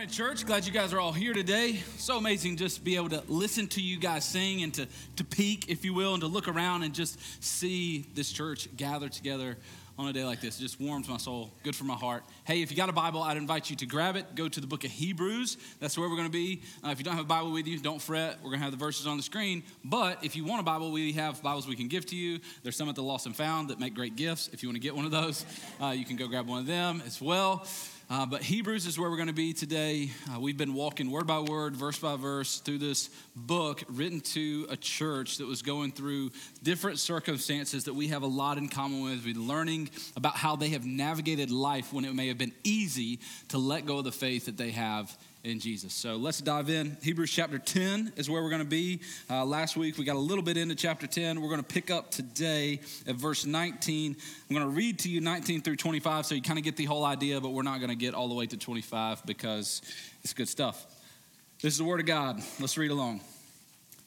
morning, church. Glad you guys are all here today. So amazing just to be able to listen to you guys sing and to, to peek, if you will, and to look around and just see this church gather together on a day like this. It just warms my soul, good for my heart. Hey, if you got a Bible, I'd invite you to grab it. Go to the book of Hebrews. That's where we're going to be. Uh, if you don't have a Bible with you, don't fret. We're going to have the verses on the screen. But if you want a Bible, we have Bibles we can give to you. There's some at the Lost and Found that make great gifts. If you want to get one of those, uh, you can go grab one of them as well. Uh, but Hebrews is where we're going to be today. Uh, we've been walking word by word, verse by verse through this book written to a church that was going through different circumstances that we have a lot in common with. We're learning about how they have navigated life when it may have been easy to let go of the faith that they have in Jesus. So let's dive in. Hebrews chapter 10 is where we're going to be. Uh, last week we got a little bit into chapter 10. We're going to pick up today at verse 19. I'm going to read to you 19 through 25 so you kind of get the whole idea, but we're not going to get all the way to 25 because it's good stuff. This is the Word of God. Let's read along.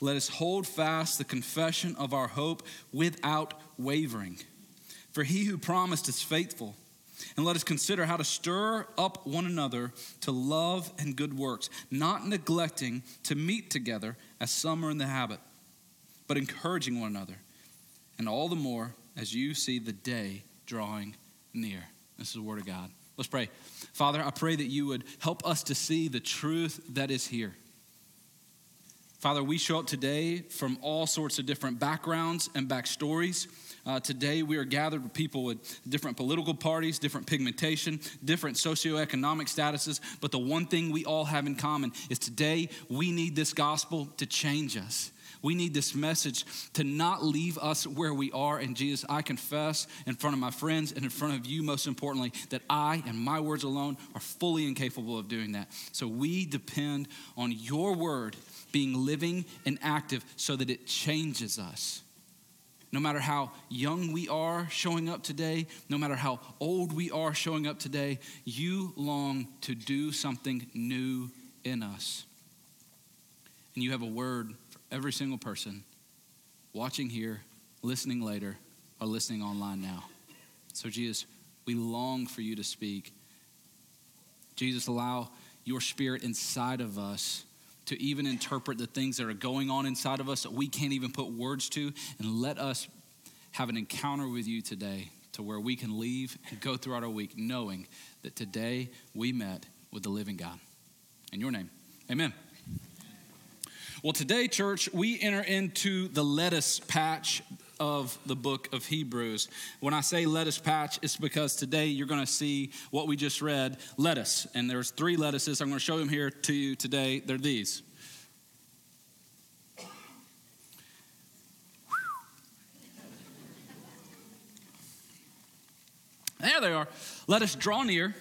Let us hold fast the confession of our hope without wavering. For he who promised is faithful. And let us consider how to stir up one another to love and good works, not neglecting to meet together as some are in the habit, but encouraging one another, and all the more as you see the day drawing near. This is the word of God. Let's pray. Father, I pray that you would help us to see the truth that is here. Father, we show up today from all sorts of different backgrounds and backstories. Uh, today, we are gathered with people with different political parties, different pigmentation, different socioeconomic statuses. But the one thing we all have in common is today we need this gospel to change us. We need this message to not leave us where we are. And Jesus, I confess in front of my friends and in front of you, most importantly, that I and my words alone are fully incapable of doing that. So we depend on your word being living and active so that it changes us. No matter how young we are showing up today, no matter how old we are showing up today, you long to do something new in us. And you have a word for every single person watching here, listening later, or listening online now. So, Jesus, we long for you to speak. Jesus, allow your spirit inside of us to even interpret the things that are going on inside of us that we can't even put words to. And let us have an encounter with you today to where we can leave and go throughout our week knowing that today we met with the living God. In your name, amen. Well, today, church, we enter into the lettuce patch of the book of Hebrews. When I say lettuce patch, it's because today you're going to see what we just read lettuce. And there's three lettuces. I'm going to show them here to you today. They're these. There they are. Let us draw near,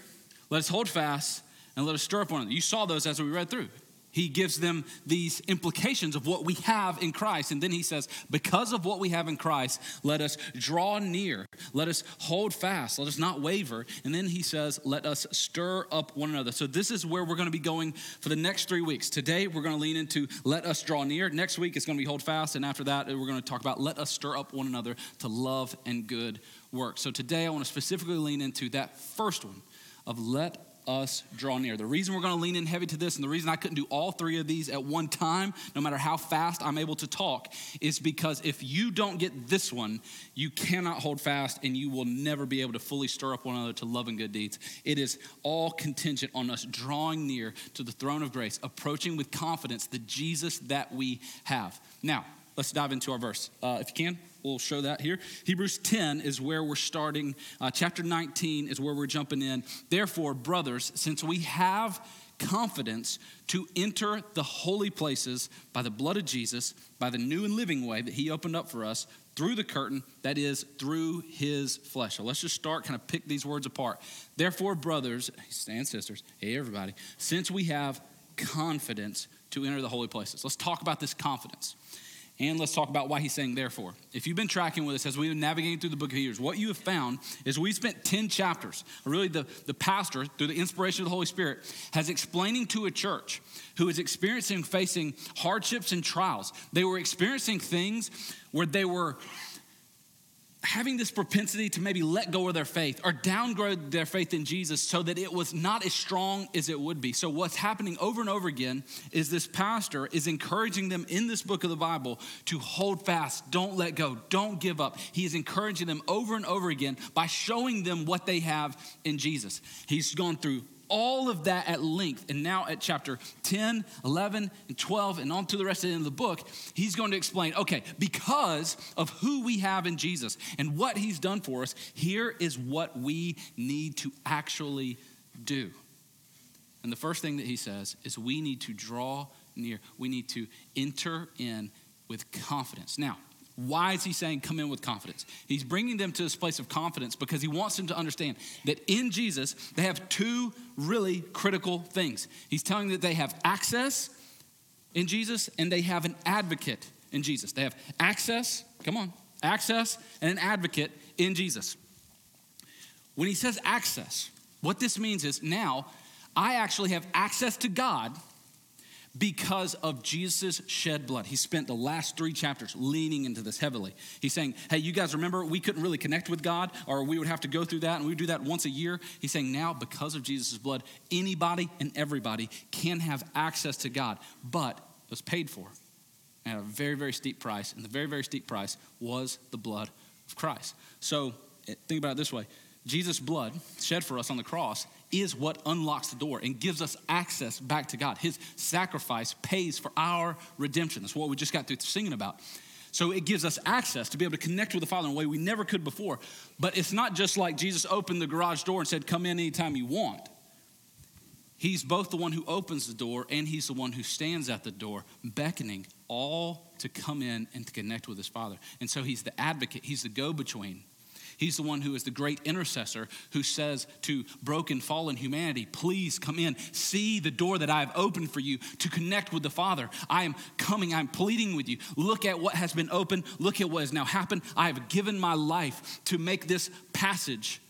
let us hold fast, and let us stir up one another. You saw those as we read through he gives them these implications of what we have in Christ. And then he says, Because of what we have in Christ, let us draw near, let us hold fast, let us not waver. And then he says, Let us stir up one another. So this is where we're going to be going for the next three weeks. Today, we're going to lean into let us draw near. Next week, it's going to be hold fast. And after that, we're going to talk about let us stir up one another to love and good work. So today, I want to specifically lean into that first one of let us draw near. The reason we're going to lean in heavy to this, and the reason I couldn't do all three of these at one time, no matter how fast I'm able to talk, is because if you don't get this one, you cannot hold fast and you will never be able to fully stir up one another to love and good deeds. It is all contingent on us drawing near to the throne of grace, approaching with confidence the Jesus that we have. Now, let's dive into our verse. Uh, if you can we'll show that here. Hebrews 10 is where we're starting. Uh, chapter 19 is where we're jumping in. Therefore, brothers, since we have confidence to enter the holy places by the blood of Jesus, by the new and living way that he opened up for us through the curtain, that is, through his flesh. So let's just start, kind of pick these words apart. Therefore, brothers and sisters, hey, everybody, since we have confidence to enter the holy places. Let's talk about this confidence. And let's talk about why he's saying therefore. If you've been tracking with us as we've been navigating through the book of Hebrews, what you have found is we spent 10 chapters, really the, the pastor, through the inspiration of the Holy Spirit, has explaining to a church who is experiencing, facing hardships and trials. They were experiencing things where they were having this propensity to maybe let go of their faith or downgrade their faith in Jesus so that it was not as strong as it would be. So, what's happening over and over again is this pastor is encouraging them in this book of the Bible to hold fast, don't let go, don't give up. He is encouraging them over and over again by showing them what they have in Jesus. He's gone through all of that at length. And now at chapter 10, 11, and 12, and on to the rest of the end of the book, he's going to explain okay, because of who we have in Jesus and what he's done for us, here is what we need to actually do. And the first thing that he says is we need to draw near, we need to enter in with confidence. Now, why is he saying come in with confidence? He's bringing them to this place of confidence because he wants them to understand that in Jesus, they have two really critical things. He's telling that they have access in Jesus and they have an advocate in Jesus. They have access, come on, access and an advocate in Jesus. When he says access, what this means is now I actually have access to God because of Jesus' shed blood. He spent the last three chapters leaning into this heavily. He's saying, Hey, you guys remember we couldn't really connect with God, or we would have to go through that, and we would do that once a year. He's saying, Now, because of Jesus' blood, anybody and everybody can have access to God, but it was paid for at a very, very steep price, and the very, very steep price was the blood of Christ. So eh, think about it this way Jesus' blood shed for us on the cross is what unlocks the door and gives us access back to God. His sacrifice pays for our redemption. That's what we just got through singing about. So it gives us access to be able to connect with the Father in a way we never could before. But it's not just like Jesus opened the garage door and said, Come in anytime you want. He's both the one who opens the door and he's the one who stands at the door, beckoning all to come in and to connect with his Father. And so he's the advocate, he's the go between He's the one who is the great intercessor who says to broken, fallen humanity, Please come in. See the door that I have opened for you to connect with the Father. I am coming. I'm pleading with you. Look at what has been opened. Look at what has now happened. I have given my life to make this passage.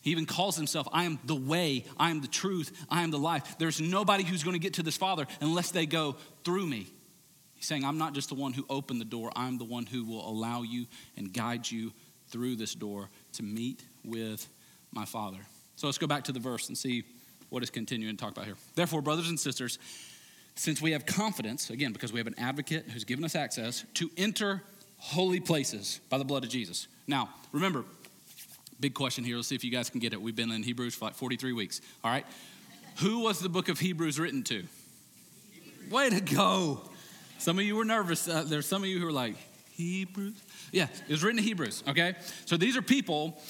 He even calls himself, I am the way, I am the truth, I am the life. There's nobody who's going to get to this Father unless they go through me. He's saying, I'm not just the one who opened the door, I'm the one who will allow you and guide you through this door to meet with my Father. So let's go back to the verse and see what is continuing to talk about here. Therefore, brothers and sisters, since we have confidence, again, because we have an advocate who's given us access to enter holy places by the blood of Jesus. Now, remember, big question here. Let's see if you guys can get it. We've been in Hebrews for like 43 weeks. All right. Who was the book of Hebrews written to? Way to go. Some of you were nervous. Uh, there's some of you who are like, Hebrews? Yeah, it was written in Hebrews, okay? So these are people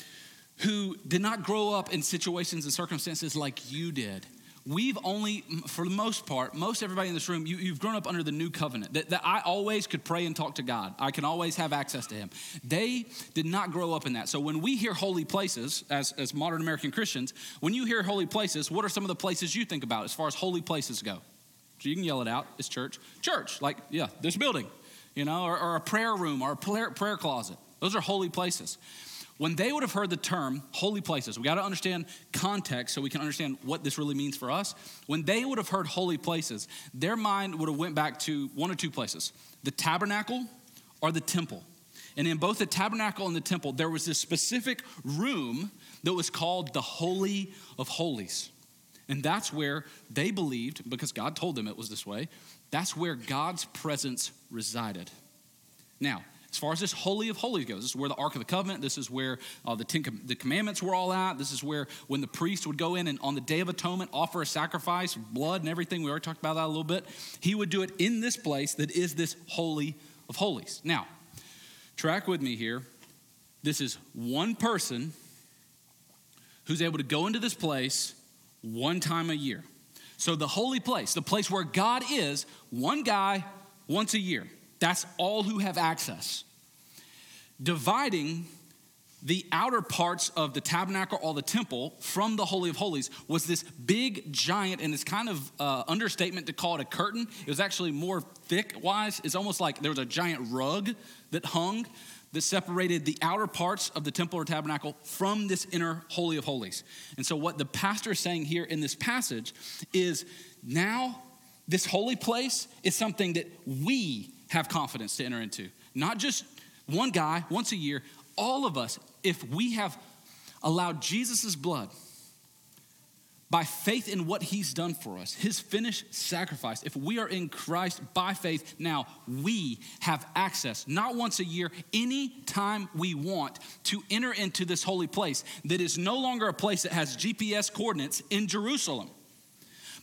who did not grow up in situations and circumstances like you did. We've only, for the most part, most everybody in this room, you, have grown up under the new covenant that, that I always could pray and talk to God. I can always have access to Him. They did not grow up in that. So when we hear holy places, as, as modern American Christians, when you hear holy places, what are some of the places you think about as far as holy places go? So you can yell it out. It's church. Church, like, yeah, this building you know, or, or a prayer room or a prayer, prayer closet. Those are holy places. When they would have heard the term holy places, we got to understand context so we can understand what this really means for us. When they would have heard holy places, their mind would have went back to one or two places: the tabernacle or the temple. And in both the tabernacle and the temple, there was this specific room that was called the Holy of Holies. And that's where they believed, because God told them it was this way, that's where God's presence resided. Now, as far as this Holy of Holies goes, this is where the Ark of the Covenant, this is where uh, the Ten Com- the Commandments were all at. This is where when the priest would go in and on the Day of Atonement offer a sacrifice, blood and everything, we already talked about that a little bit. He would do it in this place that is this Holy of Holies. Now, track with me here. This is one person who's able to go into this place one time a year. So, the holy place, the place where God is, one guy once a year. That's all who have access. Dividing the outer parts of the tabernacle or the temple from the Holy of Holies was this big giant, and it's kind of uh, understatement to call it a curtain. It was actually more thick wise. It's almost like there was a giant rug that hung that separated the outer parts of the temple or tabernacle from this inner Holy of Holies. And so, what the pastor is saying here in this passage is now this holy place is something that we have confidence to enter into. Not just one guy once a year, all of us, if we have allowed Jesus' blood by faith in what he's done for us, his finished sacrifice, if we are in Christ by faith, now we have access, not once a year, any time we want, to enter into this holy place that is no longer a place that has GPS coordinates in Jerusalem.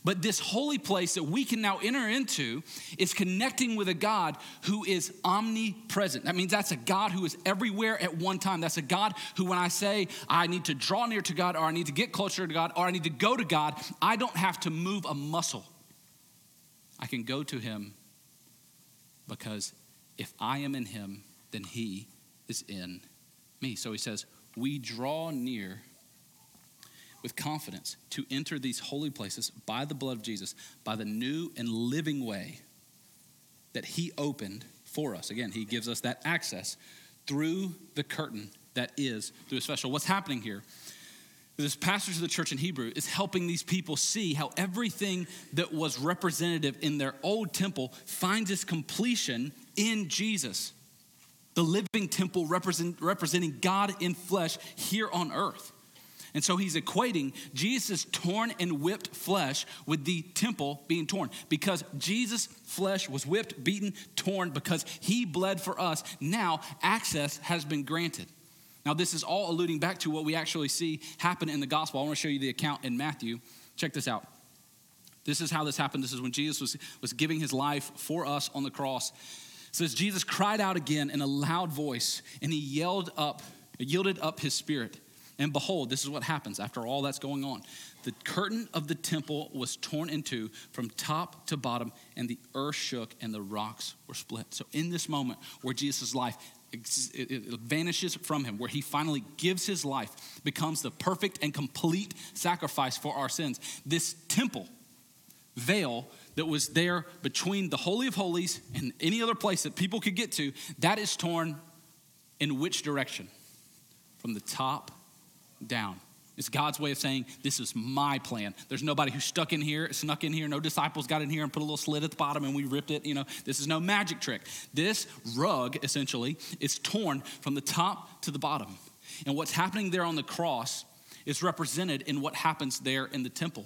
But this holy place that we can now enter into is connecting with a God who is omnipresent. That means that's a God who is everywhere at one time. That's a God who, when I say I need to draw near to God, or I need to get closer to God, or I need to go to God, I don't have to move a muscle. I can go to Him because if I am in Him, then He is in me. So He says, We draw near with confidence to enter these holy places by the blood of Jesus, by the new and living way that He opened for us. Again, He gives us that access through the curtain that is through a special. What's happening here? This pastor of the church in Hebrew is helping these people see how everything that was representative in their old temple finds its completion in Jesus, the living temple represent, representing God in flesh here on earth. And so he's equating Jesus' torn and whipped flesh with the temple being torn because Jesus' flesh was whipped, beaten, torn because he bled for us. Now access has been granted. Now, this is all alluding back to what we actually see happen in the gospel. I want to show you the account in Matthew. Check this out. This is how this happened. This is when Jesus was, was giving his life for us on the cross. It says, Jesus cried out again in a loud voice, and he yelled up, yielded up his spirit. And behold, this is what happens after all that's going on. The curtain of the temple was torn in two from top to bottom, and the earth shook and the rocks were split. So, in this moment where Jesus' life it vanishes from him, where he finally gives his life, becomes the perfect and complete sacrifice for our sins, this temple veil that was there between the Holy of Holies and any other place that people could get to, that is torn in which direction? From the top down. It's God's way of saying, This is my plan. There's nobody who stuck in here, snuck in here, no disciples got in here and put a little slit at the bottom and we ripped it. You know, this is no magic trick. This rug, essentially, is torn from the top to the bottom. And what's happening there on the cross is represented in what happens there in the temple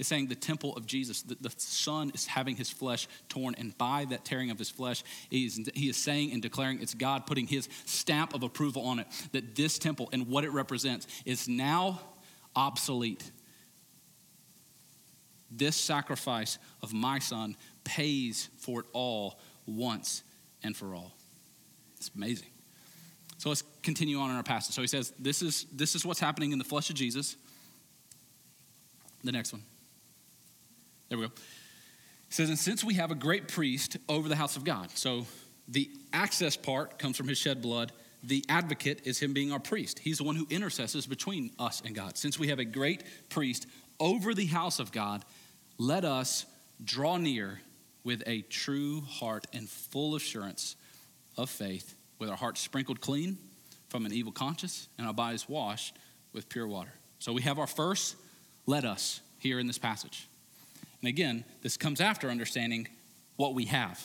is saying the temple of Jesus, the, the Son is having his flesh torn, and by that tearing of his flesh, he is, he is saying and declaring it's God putting his stamp of approval on it, that this temple and what it represents is now obsolete. This sacrifice of my Son pays for it all once and for all. It's amazing. So let's continue on in our passage. So he says, This is, this is what's happening in the flesh of Jesus. The next one. There we go. It says, and since we have a great priest over the house of God. So the access part comes from his shed blood. The advocate is him being our priest. He's the one who intercesses between us and God. Since we have a great priest over the house of God, let us draw near with a true heart and full assurance of faith, with our hearts sprinkled clean from an evil conscience and our bodies washed with pure water. So we have our first let us here in this passage. And again, this comes after understanding what we have,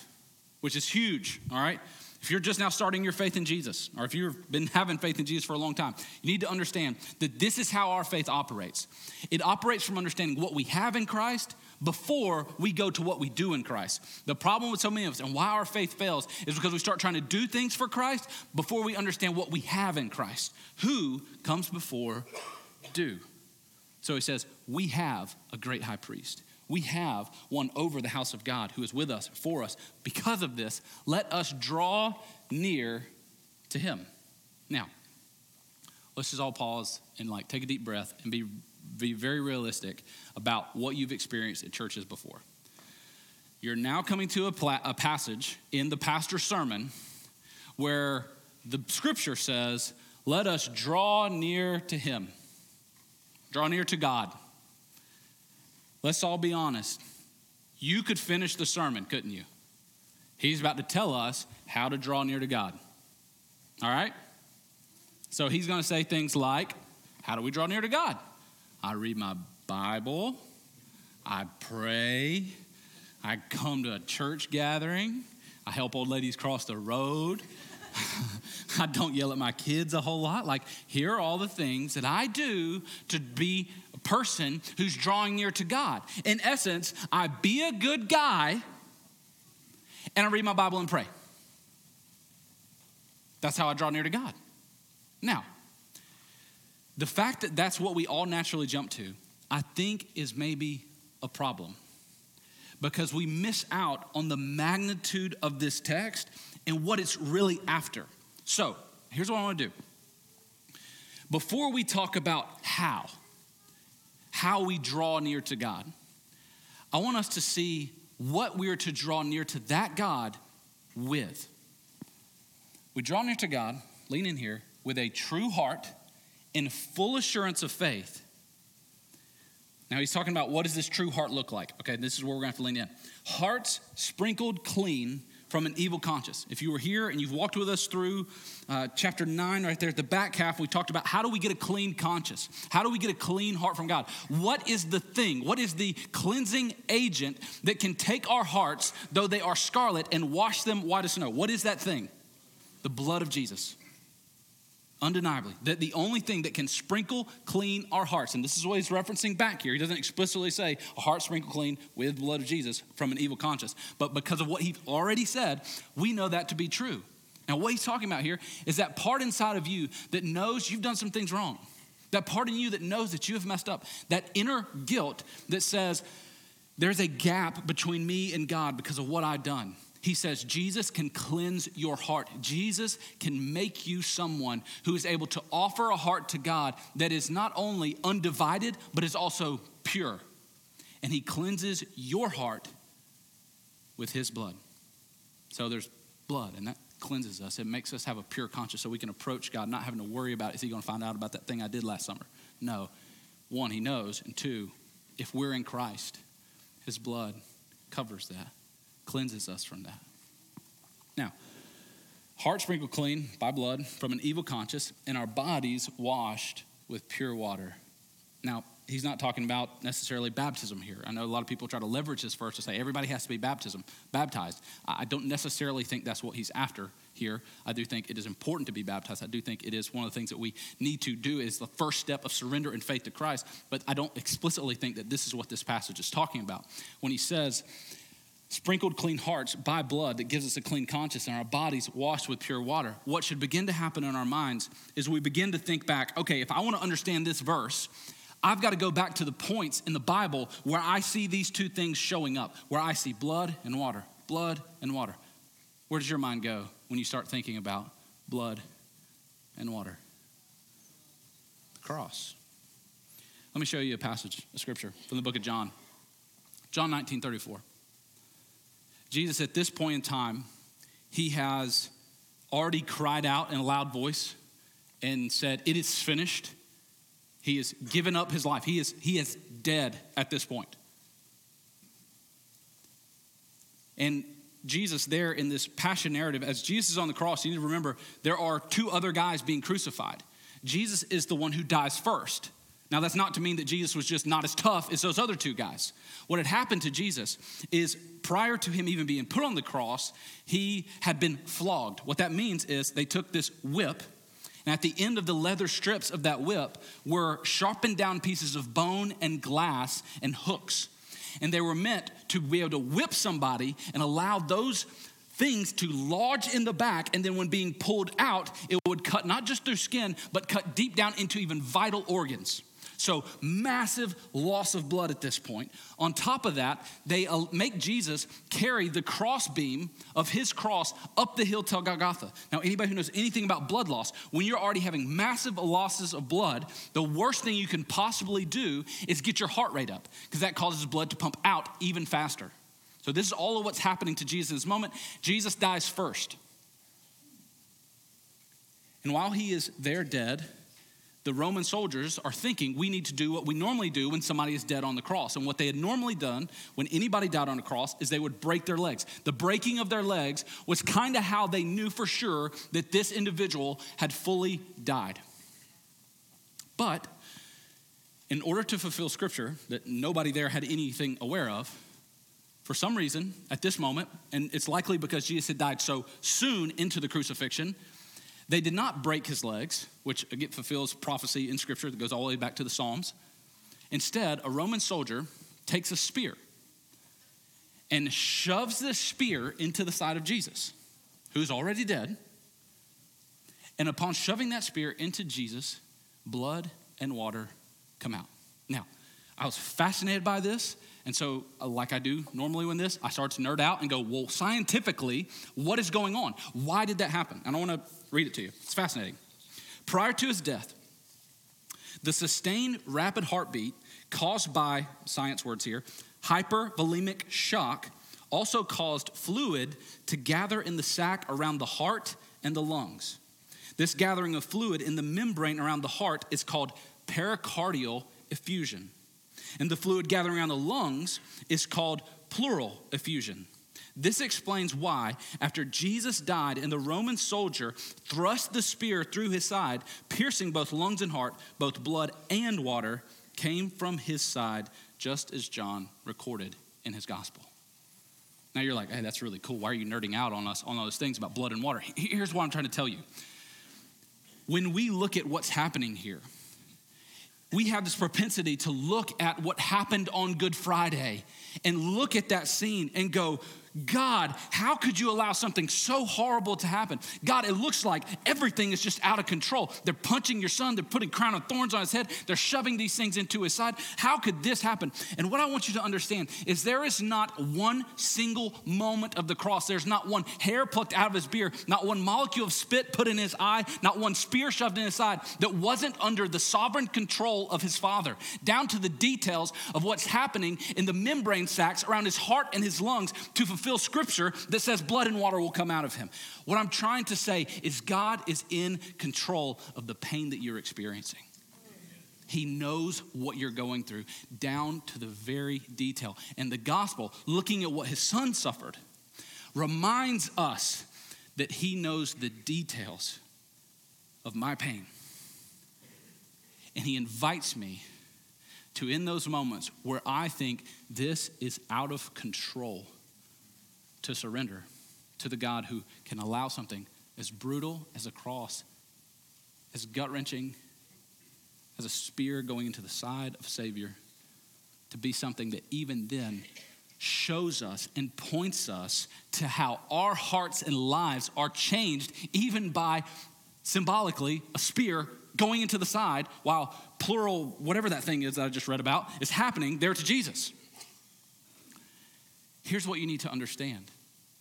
which is huge, all right? If you're just now starting your faith in Jesus, or if you've been having faith in Jesus for a long time, you need to understand that this is how our faith operates. It operates from understanding what we have in Christ before we go to what we do in Christ. The problem with so many of us and why our faith fails is because we start trying to do things for Christ before we understand what we have in Christ. Who comes before do? So he says, We have a great high priest we have one over the house of God who is with us, for us. Because of this, let us draw near to him. Now, let's just all pause and like take a deep breath and be, be very realistic about what you've experienced at churches before. You're now coming to a, pla- a passage in the pastor's sermon where the scripture says, let us draw near to him. Draw near to God. Let's all be honest. You could finish the sermon, couldn't you? He's about to tell us how to draw near to God. All right? So he's going to say things like, How do we draw near to God? I read my Bible, I pray, I come to a church gathering, I help old ladies cross the road. I don't yell at my kids a whole lot. Like, here are all the things that I do to be person who's drawing near to God. In essence, I be a good guy and I read my Bible and pray. That's how I draw near to God. Now, the fact that that's what we all naturally jump to, I think is maybe a problem because we miss out on the magnitude of this text and what it's really after. So, here's what I want to do. Before we talk about how, how we draw near to God, I want us to see what we are to draw near to that God with. We draw near to God, lean in here, with a true heart in full assurance of faith. Now he's talking about what does this true heart look like? Okay, this is where we're going to have to lean in. Hearts sprinkled clean from an evil conscience. If you were here and you've walked with us through uh, chapter 9, right there at the back half, we talked about how do we get a clean conscience? How do we get a clean heart from God? What is the thing? What is the cleansing agent that can take our hearts, though they are scarlet, and wash them white as snow? What is that thing? The blood of Jesus undeniably that the only thing that can sprinkle clean our hearts and this is what he's referencing back here he doesn't explicitly say a heart sprinkled clean with the blood of jesus from an evil conscience but because of what he already said we know that to be true. Now what he's talking about here is that part inside of you that knows you've done some things wrong that part in you that knows that you have messed up that inner guilt that says there's a gap between me and god because of what i've done he says Jesus can cleanse your heart. Jesus can make you someone who is able to offer a heart to God that is not only undivided, but is also pure. And he cleanses your heart with his blood. So there's blood, and that cleanses us. It makes us have a pure conscience so we can approach God, not having to worry about is he going to find out about that thing I did last summer? No. One, he knows. And two, if we're in Christ, his blood covers that cleanses us from that. Now, heart sprinkled clean by blood from an evil conscience, and our bodies washed with pure water. Now, he's not talking about necessarily baptism here. I know a lot of people try to leverage this verse to say everybody has to be baptism, baptized. I don't necessarily think that's what he's after here. I do think it is important to be baptized. I do think it is one of the things that we need to do is the first step of surrender and faith to Christ. But I don't explicitly think that this is what this passage is talking about. When he says sprinkled clean hearts by blood that gives us a clean conscience and our bodies washed with pure water. What should begin to happen in our minds is we begin to think back okay, if I want to understand this verse, I've got to go back to the points in the Bible where I see these two things showing up, where I see blood and water, blood and water. Where does your mind go when you start thinking about blood and water? The cross. Let me show you a passage a scripture from the book of John. John 19 34. Jesus, at this point in time, he has already cried out in a loud voice and said, It is finished. He has given up his life. He is, he is dead at this point. And Jesus, there in this passion narrative, as Jesus is on the cross, you need to remember there are two other guys being crucified. Jesus is the one who dies first. Now, that's not to mean that Jesus was just not as tough as those other two guys. What had happened to Jesus is prior to him even being put on the cross, he had been flogged. What that means is they took this whip, and at the end of the leather strips of that whip were sharpened down pieces of bone and glass and hooks. And they were meant to be able to whip somebody and allow those things to lodge in the back, and then when being pulled out, it would cut not just through skin, but cut deep down into even vital organs. So, massive loss of blood at this point. On top of that, they uh, make Jesus carry the crossbeam of his cross up the hill to Golgotha. Now, anybody who knows anything about blood loss, when you're already having massive losses of blood, the worst thing you can possibly do is get your heart rate up because that causes blood to pump out even faster. So, this is all of what's happening to Jesus in this moment. Jesus dies first. And while he is there dead, the Roman soldiers are thinking we need to do what we normally do when somebody is dead on the cross. And what they had normally done when anybody died on a cross is they would break their legs. The breaking of their legs was kind of how they knew for sure that this individual had fully died. But in order to fulfill scripture that nobody there had anything aware of, for some reason, at this moment, and it's likely because Jesus had died so soon into the crucifixion, they did not break his legs, which again fulfills prophecy in scripture that goes all the way back to the Psalms. Instead, a Roman soldier takes a spear and shoves the spear into the side of Jesus, who's already dead. And upon shoving that spear into Jesus, blood and water come out. Now, I was fascinated by this. And so, uh, like I do normally when this, I start to nerd out and go, well, scientifically, what is going on? Why did that happen? And I want to read it to you. It's fascinating. Prior to his death, the sustained rapid heartbeat caused by, science words here, hypovolemic shock also caused fluid to gather in the sac around the heart and the lungs. This gathering of fluid in the membrane around the heart is called pericardial effusion and the fluid gathering around the lungs is called pleural effusion. This explains why, after Jesus died and the Roman soldier thrust the spear through his side, piercing both lungs and heart, both blood and water came from his side, just as John recorded in his gospel. Now you're like, hey, that's really cool. Why are you nerding out on us on all those things about blood and water? Here's what I'm trying to tell you. When we look at what's happening here, we have this propensity to look at what happened on Good Friday and look at that scene and go, God, how could you allow something so horrible to happen? God, it looks like everything is just out of control. They're punching your son, they're putting crown of thorns on his head, they're shoving these things into his side. How could this happen? And what I want you to understand is there is not one single moment of the cross. There's not one hair plucked out of his beard, not one molecule of spit put in his eye, not one spear shoved in his side that wasn't under the sovereign control of his father, down to the details of what's happening in the membrane sacs around his heart and his lungs to fulfill fulfill scripture that says blood and water will come out of him. What I'm trying to say is God is in control of the pain that you're experiencing. He knows what you're going through down to the very detail. And the gospel, looking at what his son suffered, reminds us that he knows the details of my pain. And he invites me to, in those moments where I think this is out of control, to surrender to the God who can allow something as brutal as a cross, as gut wrenching as a spear going into the side of Savior, to be something that even then shows us and points us to how our hearts and lives are changed, even by symbolically a spear going into the side while pleural, whatever that thing is that I just read about, is happening there to Jesus. Here's what you need to understand and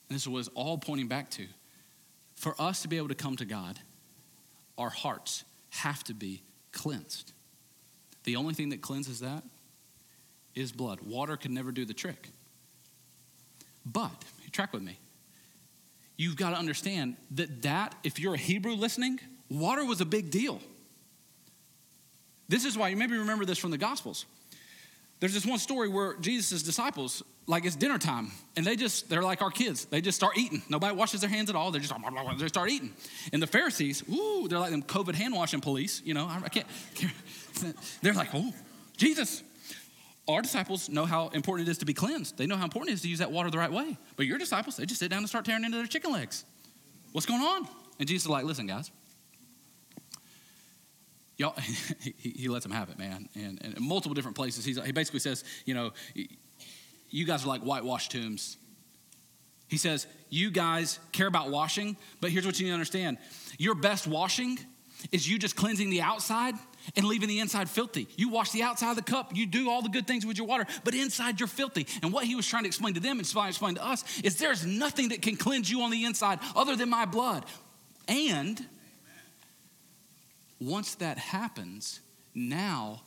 this was all pointing back to for us to be able to come to God, our hearts have to be cleansed. The only thing that cleanses that is blood. Water can never do the trick. But, track with me. You've got to understand that that if you're a Hebrew listening, water was a big deal. This is why you maybe remember this from the Gospels. There's this one story where Jesus' disciples, like it's dinner time, and they just, they're like our kids. They just start eating. Nobody washes their hands at all. They just they start eating. And the Pharisees, ooh, they're like them COVID hand washing police. You know, I can't, can't they're like, oh, Jesus, our disciples know how important it is to be cleansed. They know how important it is to use that water the right way. But your disciples, they just sit down and start tearing into their chicken legs. What's going on? And Jesus is like, listen, guys, y'all he, he, lets them have it man and, and in multiple different places He's, he basically says you know you guys are like whitewashed tombs he says you guys care about washing but here's what you need to understand your best washing is you just cleansing the outside and leaving the inside filthy. You wash the outside of the cup, you do all the good things with your water, but inside you're filthy. And what he was trying to explain to them and trying to explain to us is there's nothing that can cleanse you on the inside other than my blood. And once that happens, now,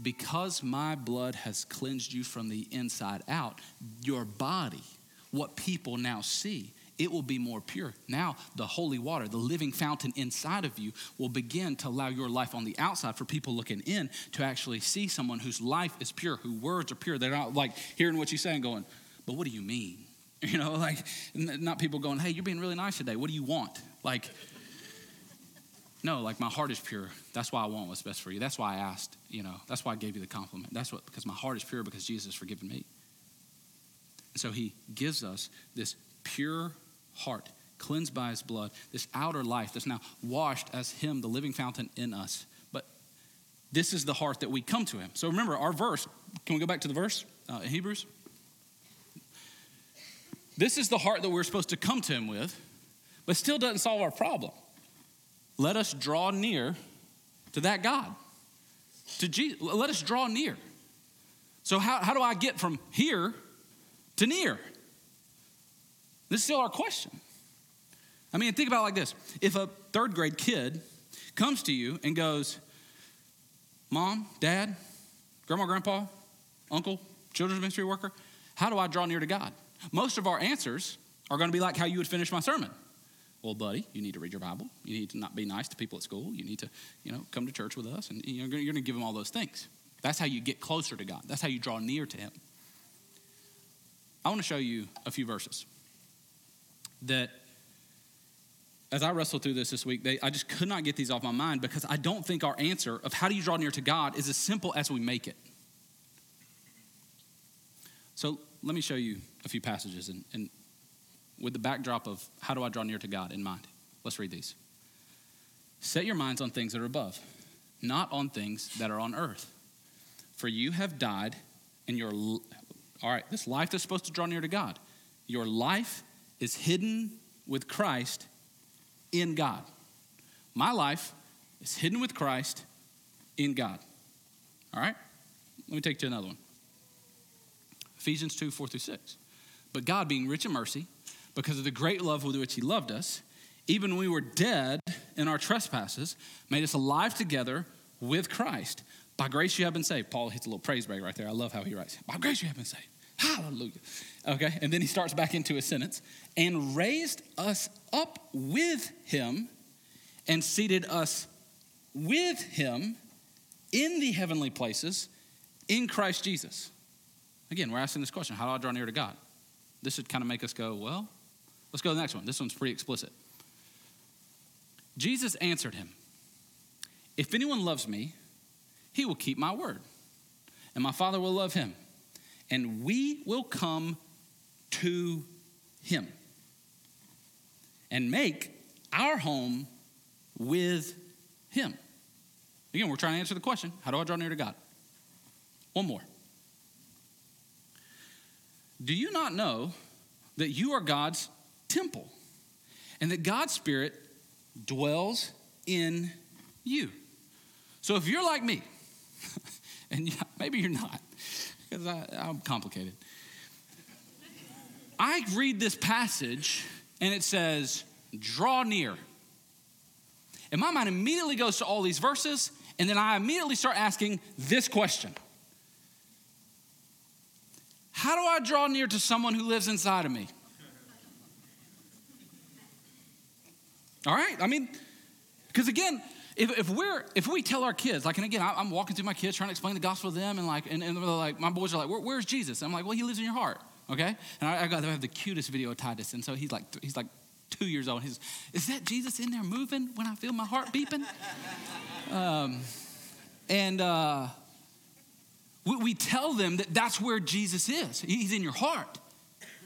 because my blood has cleansed you from the inside out, your body, what people now see, it will be more pure. Now, the holy water, the living fountain inside of you, will begin to allow your life on the outside for people looking in to actually see someone whose life is pure, whose words are pure. They're not like hearing what you say and going, but what do you mean? You know, like, not people going, hey, you're being really nice today. What do you want? Like, no, like my heart is pure. That's why I want what's best for you. That's why I asked, you know, that's why I gave you the compliment. That's what, because my heart is pure because Jesus has forgiven me. And so he gives us this pure heart, cleansed by his blood, this outer life that's now washed as him, the living fountain in us. But this is the heart that we come to him. So remember, our verse, can we go back to the verse uh, Hebrews? This is the heart that we're supposed to come to him with, but still doesn't solve our problem. Let us draw near to that God. To Jesus. Let us draw near. So, how, how do I get from here to near? This is still our question. I mean, think about it like this if a third grade kid comes to you and goes, Mom, Dad, Grandma, Grandpa, Uncle, children's ministry worker, how do I draw near to God? Most of our answers are going to be like how you would finish my sermon. Well, buddy, you need to read your Bible. You need to not be nice to people at school. You need to, you know, come to church with us, and you're going to give them all those things. That's how you get closer to God. That's how you draw near to Him. I want to show you a few verses that, as I wrestled through this this week, they, I just could not get these off my mind because I don't think our answer of how do you draw near to God is as simple as we make it. So let me show you a few passages and, and with the backdrop of how do I draw near to God in mind. Let's read these. Set your minds on things that are above, not on things that are on earth. For you have died, and your, all right, this life that's supposed to draw near to God, your life is hidden with Christ in God. My life is hidden with Christ in God. All right? Let me take you to another one. Ephesians 2 4 through 6. But God, being rich in mercy, because of the great love with which he loved us, even when we were dead in our trespasses, made us alive together with Christ. By grace you have been saved. Paul hits a little praise break right there. I love how he writes. By grace you have been saved. Hallelujah. Okay, and then he starts back into a sentence and raised us up with him and seated us with him in the heavenly places in Christ Jesus. Again, we're asking this question how do I draw near to God? This should kind of make us go, well, Let's go to the next one. This one's pretty explicit. Jesus answered him, If anyone loves me, he will keep my word, and my Father will love him, and we will come to him and make our home with him. Again, we're trying to answer the question how do I draw near to God? One more. Do you not know that you are God's temple and that God's Spirit dwells in you. So if you're like me, and maybe you're not, because I'm complicated, I read this passage and it says, draw near. And my mind immediately goes to all these verses, and then I immediately start asking this question How do I draw near to someone who lives inside of me? All right? I mean, because again, if, if we're if we tell our kids like and again I, am walking through my kids trying to explain the gospel to them and like and, and they're like my boys are like Where, where's jesus? I'm like well he lives in your heart okay? And i, I got to have the cutest video of titus and so he's like he's like two years old. He's is that jesus in there moving when i feel my heart beeping? Um, and uh, we, we tell them that that's where jesus is. He's in your heart.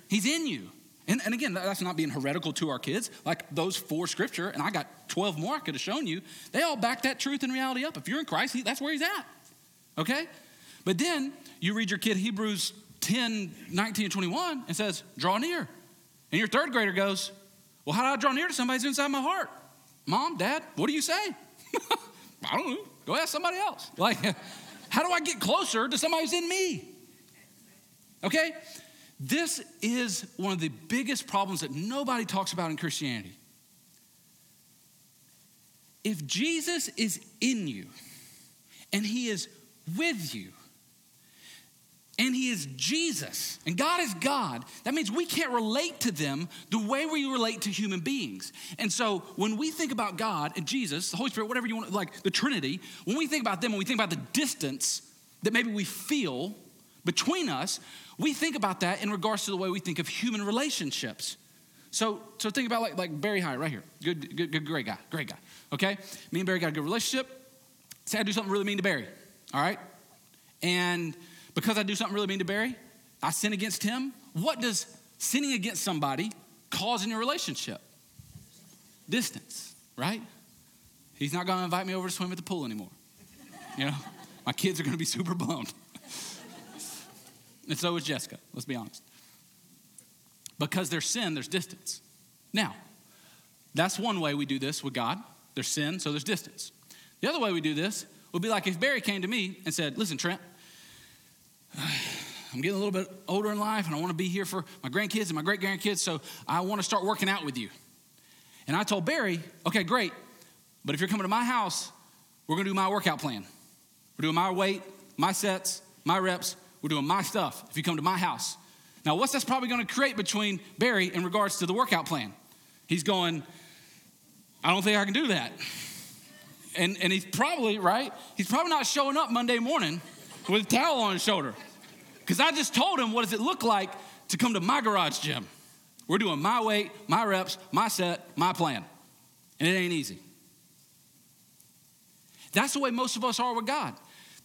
He's in you and, and again, that's not being heretical to our kids. Like those four scripture, and I got 12 more I could have shown you, they all back that truth and reality up. If you're in Christ, that's where he's at. Okay? But then you read your kid Hebrews 10, 19, and 21 and says, draw near. And your third grader goes, well, how do I draw near to somebody who's inside my heart? Mom, dad, what do you say? I don't know. Go ask somebody else. Like, how do I get closer to somebody who's in me? Okay? This is one of the biggest problems that nobody talks about in Christianity. If Jesus is in you and he is with you, and he is Jesus, and God is God, that means we can't relate to them the way we relate to human beings. And so when we think about God and Jesus, the Holy Spirit, whatever you want, like the Trinity, when we think about them, when we think about the distance that maybe we feel between us, we think about that in regards to the way we think of human relationships. So, so think about like, like Barry Hyatt right here. Good, good, good, great guy, great guy. Okay? Me and Barry got a good relationship. Say I do something really mean to Barry, all right? And because I do something really mean to Barry, I sin against him. What does sinning against somebody cause in your relationship? Distance, right? He's not to invite me over to swim at the pool anymore. You know, my kids are to be super bummed. and so is Jessica, let's be honest. Because there's sin, there's distance. Now, that's one way we do this with God. There's sin, so there's distance. The other way we do this would be like if Barry came to me and said, Listen, Trent, I'm getting a little bit older in life and I want to be here for my grandkids and my great grandkids, so I want to start working out with you. And I told Barry, okay, great, but if you're coming to my house, we're going to do my workout plan. We're doing my weight, my sets, my reps. We're doing my stuff if you come to my house. Now, what's that's probably going to create between Barry in regards to the workout plan? He's going, I don't think I can do that. And, and he's probably, right? He's probably not showing up Monday morning with a towel on his shoulder. Because I just told him, what does it look like to come to my garage gym? We're doing my weight, my reps, my set, my plan. And it ain't easy. That's the way most of us are with God.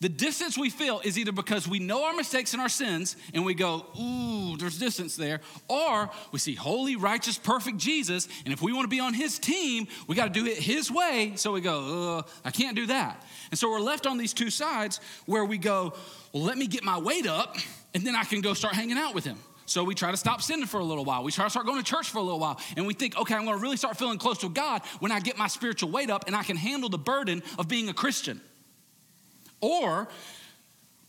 The distance we feel is either because we know our mistakes and our sins and we go, ooh, there's distance there, or we see holy, righteous, perfect Jesus, and if we want to be on his team, we got to do it his way. So we go, I can't do that. And so we're left on these two sides where we go, well, let me get my weight up, and then I can go start hanging out with him. So we try to stop sinning for a little while. We try to start going to church for a little while. And we think, okay, I'm going to really start feeling close to God when I get my spiritual weight up and I can handle the burden of being a Christian. Or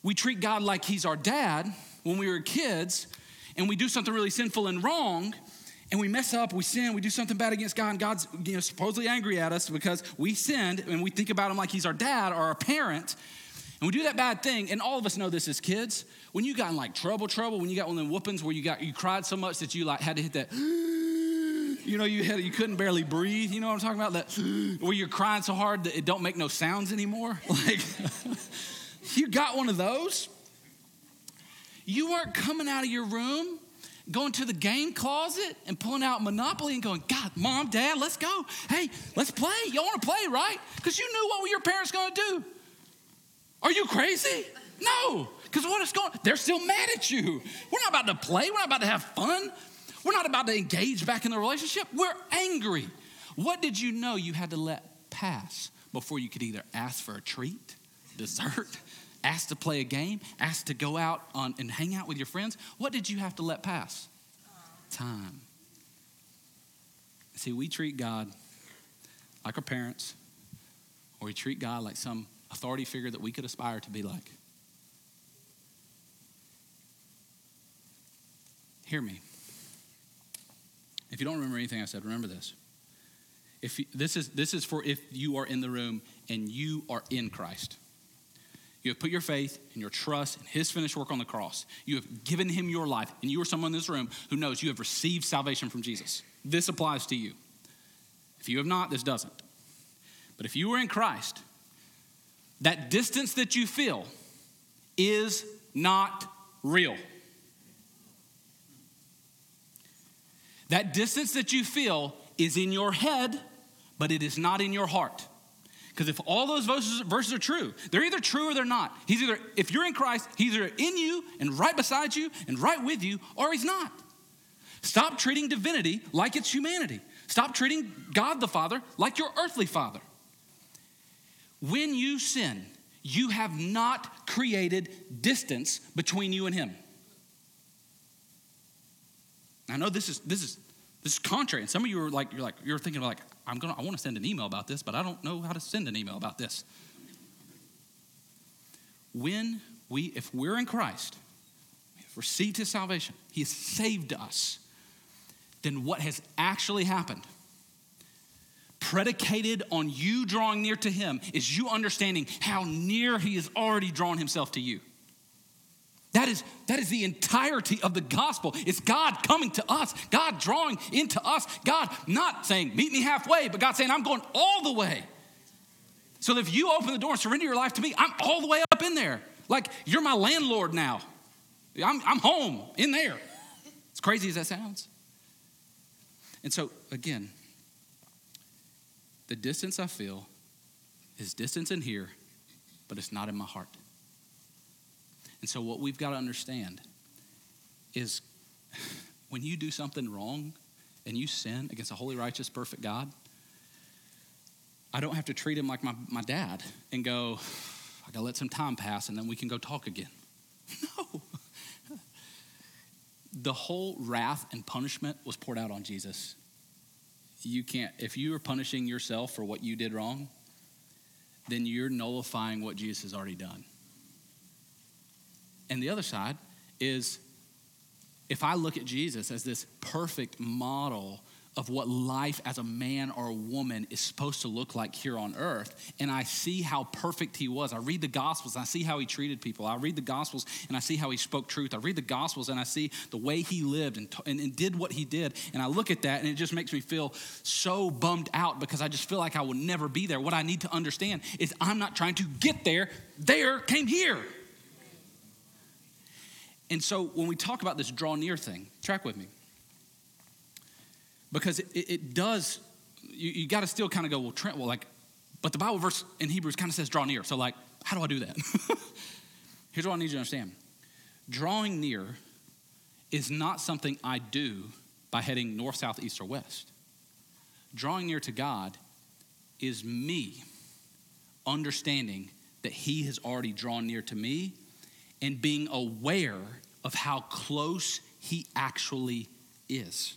we treat God like He's our dad when we were kids and we do something really sinful and wrong and we mess up, we sin, we do something bad against God, and God's you know, supposedly angry at us because we sinned, and we think about Him like He's our dad or our parent, and we do that bad thing. And all of us know this as kids. When you got in like trouble, trouble, when you got one of them whoopings where you got you cried so much that you like had to hit that, you know, you had you couldn't barely breathe. You know what I'm talking about? That where you're crying so hard that it don't make no sounds anymore. Like you got one of those. You weren't coming out of your room going to the game closet and pulling out Monopoly and going, God, mom, dad, let's go. Hey, let's play. Y'all want to play, right? Because you knew what your parents going to do. Are you crazy? No, because what is going they're still mad at you. We're not about to play, we're not about to have fun. We're not about to engage back in the relationship. We're angry. What did you know you had to let pass before you could either ask for a treat, dessert, ask to play a game, ask to go out on, and hang out with your friends, what did you have to let pass? Time. See, we treat God like our parents, or we treat God like some authority figure that we could aspire to be like. Hear me. If you don't remember anything I said, remember this. If you, this is this is for if you are in the room and you are in Christ. You have put your faith and your trust in his finished work on the cross. You have given him your life, and you are someone in this room who knows you have received salvation from Jesus. This applies to you. If you have not, this doesn't. But if you are in Christ, that distance that you feel is not real. That distance that you feel is in your head, but it is not in your heart. Because if all those verses, verses are true, they're either true or they're not. He's either, if you're in Christ, he's either in you and right beside you and right with you, or he's not. Stop treating divinity like it's humanity. Stop treating God the Father like your earthly father. When you sin, you have not created distance between you and him. I know this is this is this is contrary. And some of you are like, you're like, you're thinking like, I'm gonna, I want to send an email about this, but I don't know how to send an email about this. When we, if we're in Christ, we have received his salvation, he has saved us, then what has actually happened, predicated on you drawing near to him, is you understanding how near he has already drawn himself to you. That is, that is the entirety of the gospel. It's God coming to us, God drawing into us, God not saying, meet me halfway, but God saying, I'm going all the way. So if you open the door and surrender your life to me, I'm all the way up in there. Like you're my landlord now. I'm, I'm home in there. As crazy as that sounds. And so, again, the distance I feel is distance in here, but it's not in my heart. And so, what we've got to understand is when you do something wrong and you sin against a holy, righteous, perfect God, I don't have to treat him like my, my dad and go, I gotta let some time pass and then we can go talk again. No. the whole wrath and punishment was poured out on Jesus. You can't, if you are punishing yourself for what you did wrong, then you're nullifying what Jesus has already done. And the other side is if I look at Jesus as this perfect model of what life as a man or a woman is supposed to look like here on earth. And I see how perfect he was. I read the Gospels, I see how he treated people. I read the Gospels and I see how he spoke truth. I read the Gospels and I see the way he lived and, and, and did what he did. And I look at that and it just makes me feel so bummed out because I just feel like I will never be there. What I need to understand is I'm not trying to get there, there came here. And so when we talk about this draw near thing, track with me. Because it, it does, you, you got to still kind of go, well, Trent, well, like, but the Bible verse in Hebrews kind of says draw near. So, like, how do I do that? Here's what I need you to understand drawing near is not something I do by heading north, south, east, or west. Drawing near to God is me understanding that He has already drawn near to me and being aware of how close He actually is.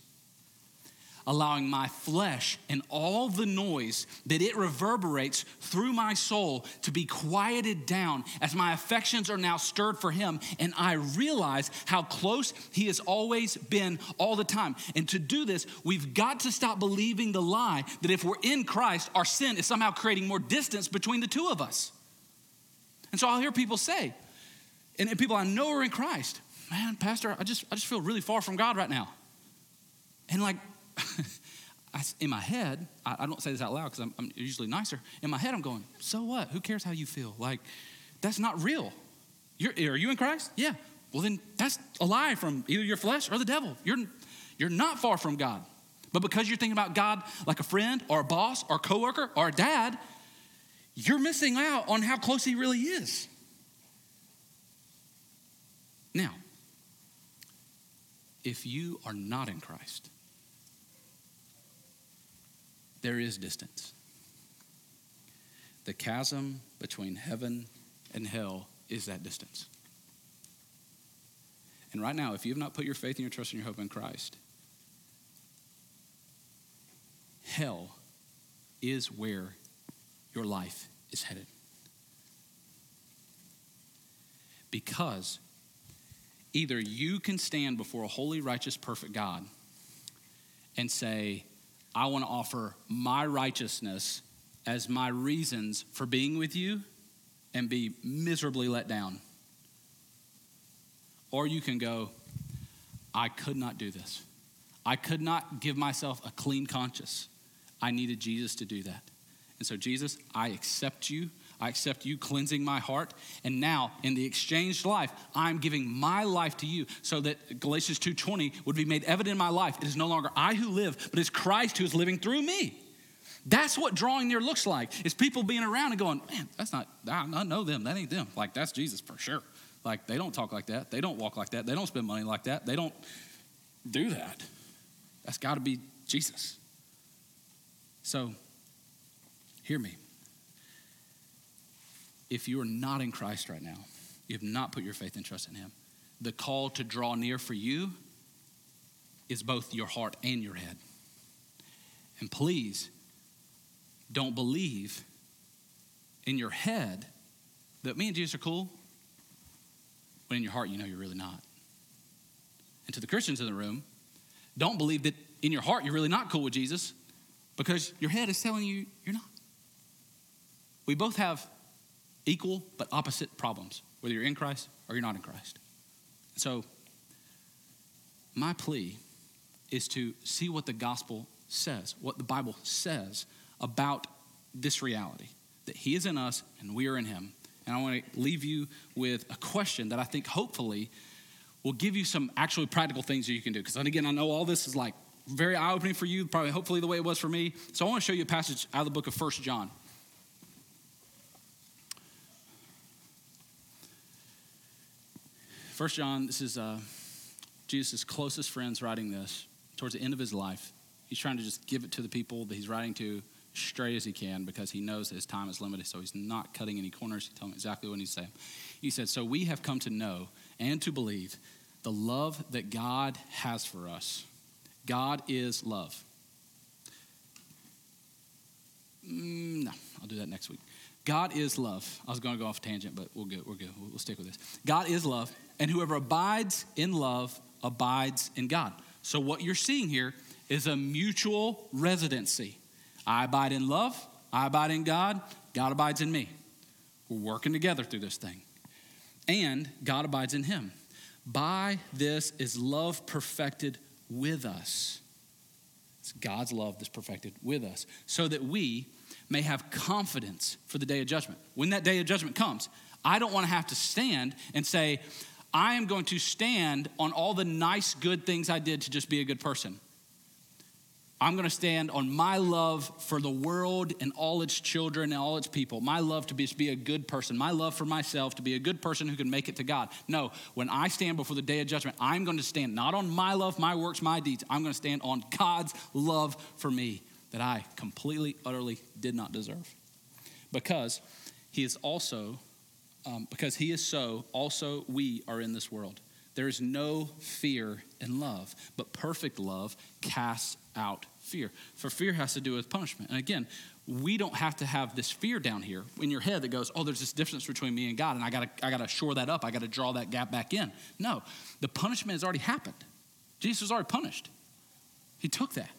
Allowing my flesh and all the noise that it reverberates through my soul to be quieted down as my affections are now stirred for Him, and I realize how close He has always been all the time. And to do this, we've got to stop believing the lie that if we're in Christ, our sin is somehow creating more distance between the two of us. And so I'll hear people say, and people I know are in Christ, man, Pastor, I just, I just feel really far from God right now. And like, I, in my head, I, I, don't say this out loud because I'm, I'm usually nicer. In my head, I'm going, so what? Who cares how you feel? Like, that's not real. You're, are you in Christ? Yeah. Well, then that's a lie from either your flesh or the devil. You're, you're not far from God. But because you're thinking about God like a friend or a boss or a coworker or a dad, you're missing out on how close he really is. Now, if you are not in Christ, there is distance. The chasm between heaven and hell is that distance. And right now, if you have not put your faith and your trust and your hope in Christ, hell is where your life is headed. Because Either you can stand before a holy, righteous, perfect God and say, I want to offer my righteousness as my reasons for being with you and be miserably let down. Or you can go, I could not do this. I could not give myself a clean conscience. I needed Jesus to do that. And so, Jesus, I accept you I accept you cleansing my heart. And now in the exchanged life, I'm giving my life to you so that Galatians 2:20 would be made evident in my life. It is no longer I who live, but it's Christ who is living through me. That's what drawing near looks like. It's people being around and going, man, that's not, I know them. That ain't them. Like, that's Jesus for sure. Like, they don't talk like that. They don't walk like that. They don't spend money like that. They don't do that. That's got to be Jesus. So, hear me if you are not in Christ right now, you have not put your faith and trust in Him, the call to draw near for you is both your heart and your head. And please don't believe in your head that me and Jesus are cool, but in your heart you know you're really not. And to the Christians in the room, don't believe that in your heart you're really not cool with Jesus because your head is telling you you're not. We both have equal but opposite problems, whether you're in Christ or you're not in Christ. So, my plea is to see what the gospel says, what the Bible says about this reality that He is in us and we are in Him. And I want to leave you with a question that I think hopefully will give you some actually practical things that you can do. Because, again, I know all this is like very eye opening for you, probably hopefully the way it was for me. So I want to show you a passage out of the book of First John. First John, this is uh, Jesus' closest friends writing this towards the end of his life. He's trying to just give it to the people that he's writing to straight as he can because he knows his time is limited, so he's not cutting any corners. He's telling me exactly what he's saying. He said, So we have come to know and to believe the love that God has for us. God is love. Mm, no, I'll do that next week. God is love. I was going to go off tangent, but we'll go, we're good. We'll stick with this. God is love, and whoever abides in love abides in God. So what you're seeing here is a mutual residency. I abide in love, I abide in God, God abides in me. We're working together through this thing. And God abides in him. By this is love perfected with us. It's God's love that's perfected with us, so that we may have confidence for the day of judgment. When that day of judgment comes, I don't want to have to stand and say, I am going to stand on all the nice, good things I did to just be a good person. I'm going to stand on my love for the world and all its children and all its people. My love to be, be a good person. My love for myself to be a good person who can make it to God. No, when I stand before the day of judgment, I'm going to stand not on my love, my works, my deeds. I'm going to stand on God's love for me that I completely, utterly did not deserve. Because he is also, um, because he is so, also we are in this world. There is no fear in love, but perfect love casts out fear. For fear has to do with punishment. And again, we don't have to have this fear down here in your head that goes, oh, there's this difference between me and God, and I gotta, I gotta shore that up. I gotta draw that gap back in. No, the punishment has already happened. Jesus was already punished. He took that.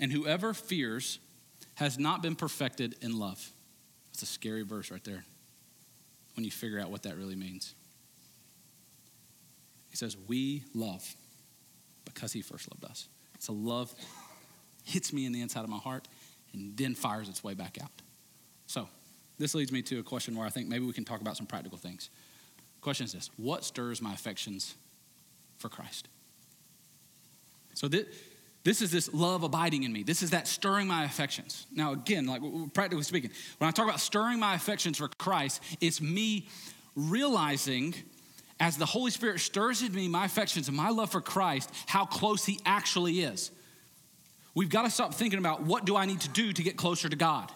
And whoever fears has not been perfected in love. That's a scary verse right there when you figure out what that really means. He says, We love because he first loved us. So love hits me in the inside of my heart and then fires its way back out. So this leads me to a question where I think maybe we can talk about some practical things. Question is this What stirs my affections for Christ? So this, this is this love abiding in me. This is that stirring my affections. Now, again, like practically speaking, when I talk about stirring my affections for Christ, it's me realizing as the Holy Spirit stirs in me my affections and my love for Christ, how close He actually is. We've got to stop thinking about what do I need to do to get closer to God.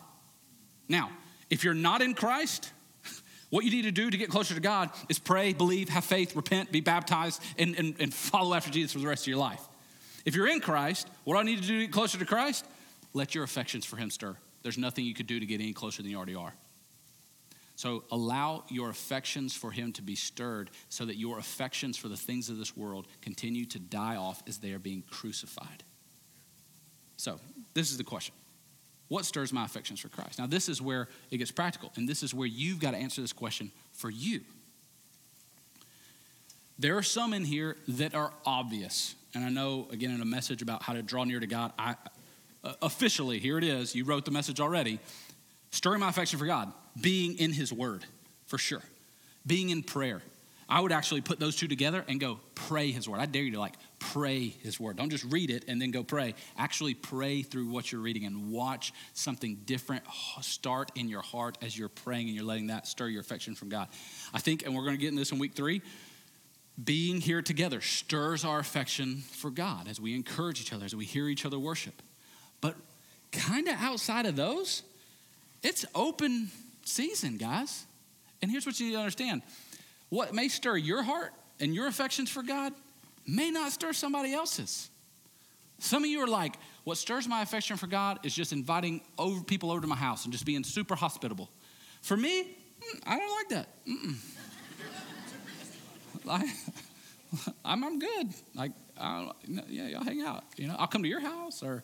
Now, if you're not in Christ, what you need to do to get closer to God is pray, believe, have faith, repent, be baptized, and, and, and follow after Jesus for the rest of your life. If you're in Christ, what do I need to do to get closer to Christ? Let your affections for Him stir. There's nothing you could do to get any closer than you already are. So allow your affections for him to be stirred so that your affections for the things of this world continue to die off as they are being crucified. So, this is the question. What stirs my affections for Christ? Now, this is where it gets practical, and this is where you've got to answer this question for you. There are some in here that are obvious. And I know, again, in a message about how to draw near to God, I, uh, officially, here it is. You wrote the message already. Stirring my affection for God being in His Word, for sure. Being in prayer. I would actually put those two together and go pray His Word. I dare you to like pray His Word. Don't just read it and then go pray. Actually pray through what you're reading and watch something different start in your heart as you're praying and you're letting that stir your affection from God. I think, and we're going to get in this in week three, being here together stirs our affection for God as we encourage each other, as we hear each other worship. But kind of outside of those, it's open season, guys. And here's what you need to understand what may stir your heart and your affections for God may not stir somebody else's. Some of you are like, what stirs my affection for God is just inviting over people over to my house and just being super hospitable. For me, mm, I don't like that. I, I'm, I'm good. Like, I don't, yeah, y'all hang out. You know, I'll come to your house or,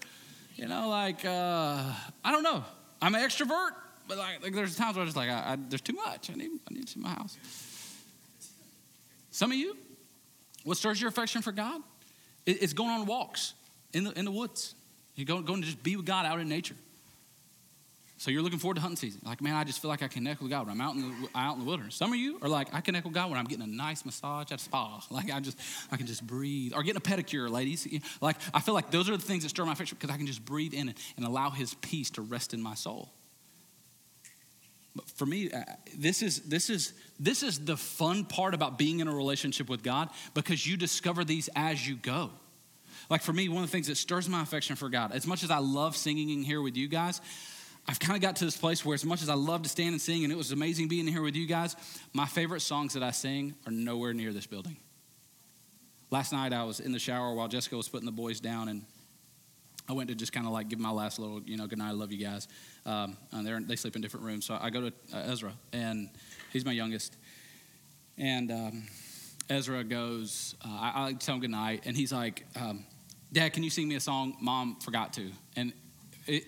you know, like, uh, I don't know. I'm an extrovert. But like, like there's times where I'm just like, I, I, there's too much. I need, I need to see my house. Some of you, what stirs your affection for God? It's going on walks in the, in the woods. You're going, going to just be with God out in nature. So you're looking forward to hunting season. Like, man, I just feel like I connect with God when I'm out in the out in the wilderness. Some of you are like, I connect with God when I'm getting a nice massage at a spa. Like I just I can just breathe. Or getting a pedicure, ladies. Like I feel like those are the things that stir my affection because I can just breathe in it and allow his peace to rest in my soul. But for me, uh, this is this is this is the fun part about being in a relationship with God because you discover these as you go. Like for me, one of the things that stirs my affection for God, as much as I love singing in here with you guys, I've kind of got to this place where, as much as I love to stand and sing, and it was amazing being here with you guys, my favorite songs that I sing are nowhere near this building. Last night, I was in the shower while Jessica was putting the boys down, and I went to just kind of like give my last little, you know, good night, I love you guys. Um, and they sleep in different rooms. So I go to uh, Ezra, and he's my youngest. And um, Ezra goes, uh, I, I, tell him good night, and he's like, um, Dad, can you sing me a song? Mom forgot to. And it,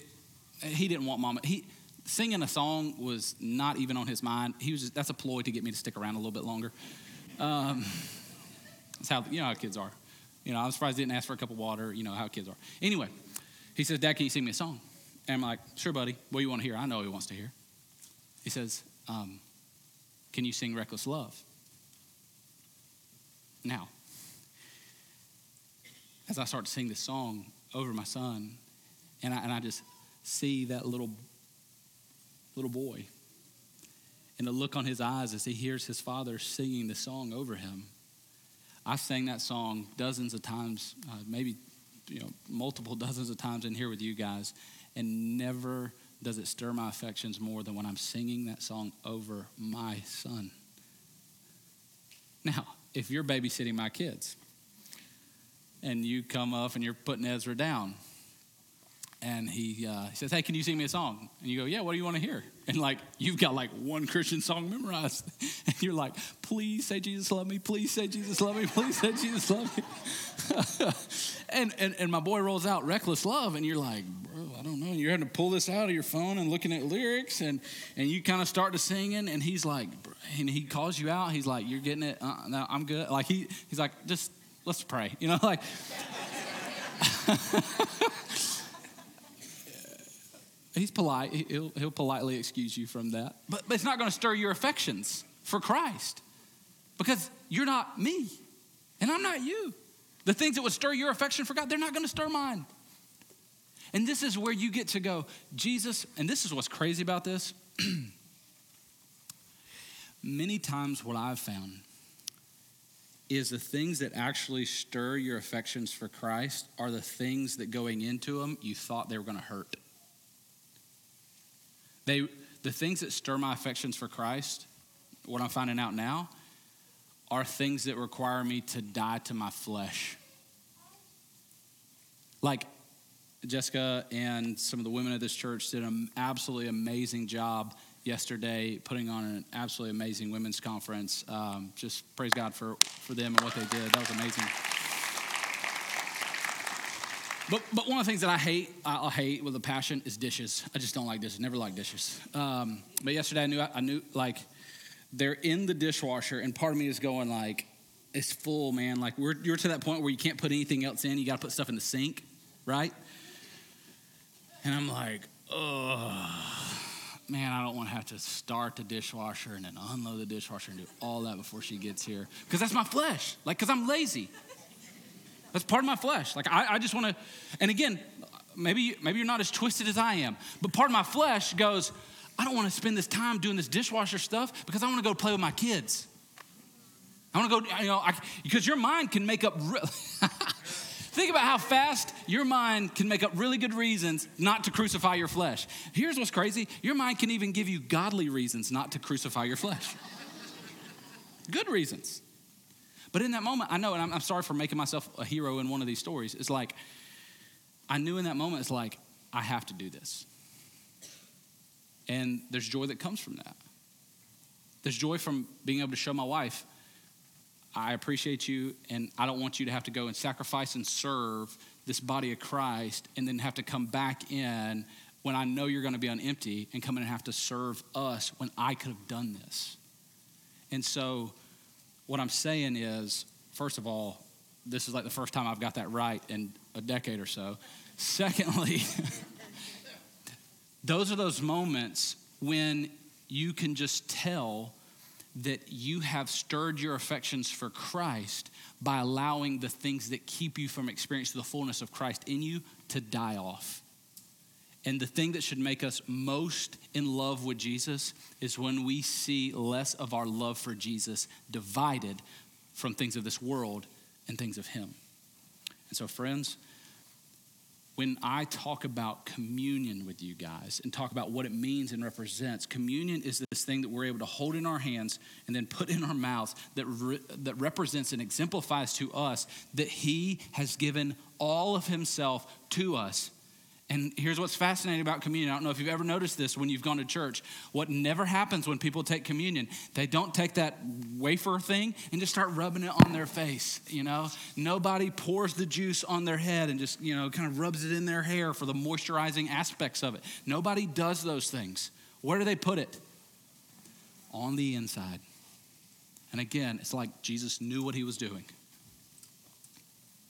he didn't want mama. He singing a song was not even on his mind. He was just, that's a ploy to get me to stick around a little bit longer. Um, that's how you know how kids are. You know, I'm surprised he didn't ask for a cup of water. You know how kids are. Anyway, he says, "Dad, can you sing me a song?" And I'm like, "Sure, buddy. What do you want to hear?" I know he wants to hear. He says, um, "Can you sing Reckless Love?" Now, as I start to sing this song over my son, and I, and I just see that little, little boy and the look on his eyes as he hears his father singing the song over him. I sang that song dozens of times, uh, maybe you know, multiple dozens of times in here with you guys, and never does it stir my affections more than when I'm singing that song over my son. Now, if you're babysitting my kids and you come up and you're putting Ezra down, and he, uh, says, Hey, can you sing me a song? And you go, Yeah, what do you want to hear? And like, you've got like one Christian song memorized. And you're like, Please say Jesus love me. Please say Jesus love me. Please say Jesus love me. and, and, and my boy rolls out Reckless Love. And you're like, Bro, I don't know. You're having to pull this out of your phone and looking at lyrics. And, and you kind of start to singing. And he's like, and he calls you out. He's like, You're getting it. Uh, no, I'm good. Like, he, he's like, Just let's pray. You know, like, he's polite. He'll, he'll politely excuse you from that. But, but it's not going to stir your affections for Christ because you're not me and I'm not you. The things that would stir your affection for God, they're not going to stir mine. And this is where you get to go, Jesus, and this is what's crazy about this. Many times, what I've found is the things that actually stir your affections for Christ are the things that going into them you thought they were going to hurt. They, the things that stir my affections for Christ, what I'm finding out now, are things that require me to die to my flesh. Like Jessica and some of the women of this church did an absolutely amazing job yesterday putting on an absolutely amazing women's conference. Um, just praise God for, for them and what they did. That was amazing. But, but one of the things that I hate, I, hate with a passion is dishes. I just don't like dishes. Never like dishes. Um, but yesterday I knew, I knew like they're in the dishwasher, and part of me is going like, it's full, man. Like we're you're to that point where you can't put anything else in. You got to put stuff in the sink, right? And I'm like, oh, man, I don't want to have to start the dishwasher and then unload the dishwasher and do all that before she gets here because that's my flesh. Like, because I'm lazy. That's part of my flesh. Like I, I just want to, and again, maybe maybe you're not as twisted as I am, but part of my flesh goes, I don't want to spend this time doing this dishwasher stuff because I want to go play with my kids. I want to go, you know, because your mind can make up. Re- Think about how fast your mind can make up really good reasons not to crucify your flesh. Here's what's crazy your mind can even give you godly reasons not to crucify your flesh. Good reasons. But in that moment, I know, and I'm, I'm sorry for making myself a hero in one of these stories. It's like, I knew in that moment, it's like, I have to do this. And there's joy that comes from that. There's joy from being able to show my wife, I appreciate you, and I don't want you to have to go and sacrifice and serve this body of Christ and then have to come back in when I know you're going to be on empty and come in and have to serve us when I could have done this. And so what I'm saying is, first of all, this is like the first time I've got that right in a decade or so. Secondly, those are those moments when you can just tell that you have stirred your affections for Christ by allowing the things that keep you from experiencing the fullness of Christ in you to die off. And the thing that should make us most in love with Jesus is when we see less of our love for Jesus divided from things of this world and things of Him. And so, friends, when I talk about communion with you guys and talk about what it means and represents, communion is this thing that we're able to hold in our hands and then put in our mouths that, re- that represents and exemplifies to us that He has given all of Himself to us and here's what's fascinating about communion. I don't know if you've ever noticed this when you've gone to church. What never happens when people take communion, they don't take that wafer thing and just start rubbing it on their face, you know? Nobody pours the juice on their head and just, you know, kind of rubs it in their hair for the moisturizing aspects of it. Nobody does those things. Where do they put it? On the inside. And again, it's like Jesus knew what he was doing.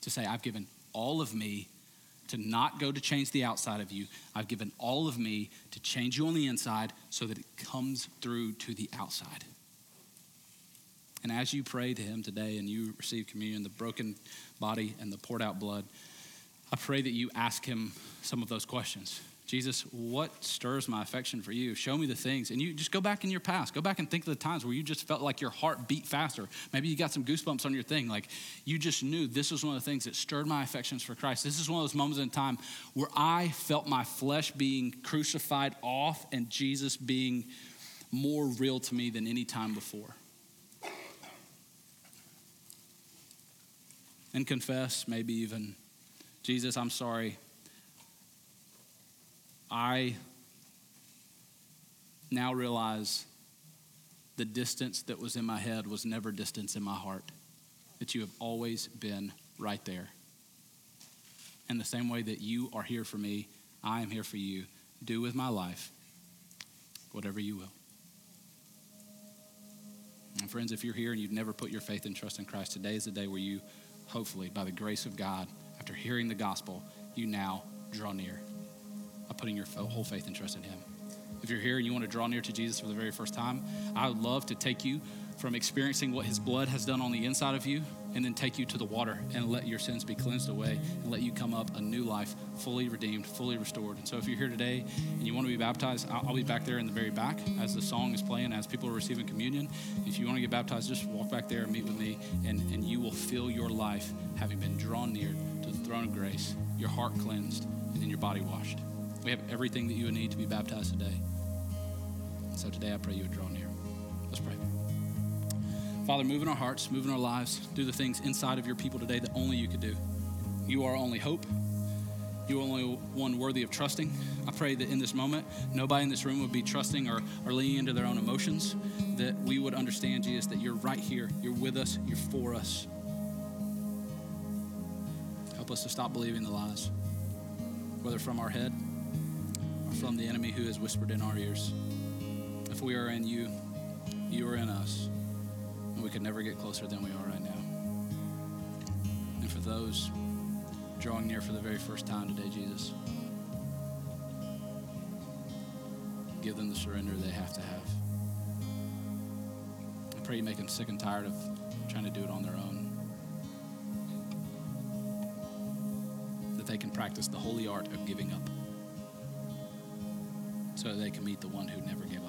To say, I've given all of me to not go to change the outside of you. I've given all of me to change you on the inside so that it comes through to the outside. And as you pray to Him today and you receive communion, the broken body and the poured out blood, I pray that you ask Him some of those questions. Jesus, what stirs my affection for you? Show me the things. And you just go back in your past. Go back and think of the times where you just felt like your heart beat faster. Maybe you got some goosebumps on your thing. Like you just knew this was one of the things that stirred my affections for Christ. This is one of those moments in time where I felt my flesh being crucified off and Jesus being more real to me than any time before. And confess, maybe even, Jesus, I'm sorry I now realize the distance that was in my head was never distance in my heart, that you have always been right there. And the same way that you are here for me, I am here for you. Do with my life whatever you will. And friends, if you're here and you've never put your faith and trust in Christ, today is the day where you, hopefully, by the grace of God, after hearing the gospel, you now draw near by putting your whole faith and trust in Him. If you're here and you want to draw near to Jesus for the very first time, I would love to take you from experiencing what His blood has done on the inside of you and then take you to the water and let your sins be cleansed away and let you come up a new life, fully redeemed, fully restored. And so if you're here today and you want to be baptized, I'll, be back there in the very back as the song is playing, as people are receiving communion. If you want to get baptized, just walk back there and meet with me, and, and you will feel your life having been drawn near to the throne of grace, your heart cleansed, and then your body washed. We have everything that you would need to be baptized today. So today I pray you would draw near. Let's pray. Father, move in our hearts, move in our lives, do the things inside of your people today that only you could do. You are only hope. You are only one worthy of trusting. I pray that in this moment, nobody in this room would be trusting or, or leaning into their own emotions, that we would understand, Jesus, that you're right here. You're with us. You're for us. Help us to stop believing the lies, whether from our head from the enemy who has whispered in our ears. If we are in you, you are in us, and we could never get closer than we are right now. And for those drawing near for the very first time today, Jesus, give them the surrender they have to have. I pray you make them sick and tired of trying to do it on their own. That they can practice the holy art of giving up so they can meet the one who never gave.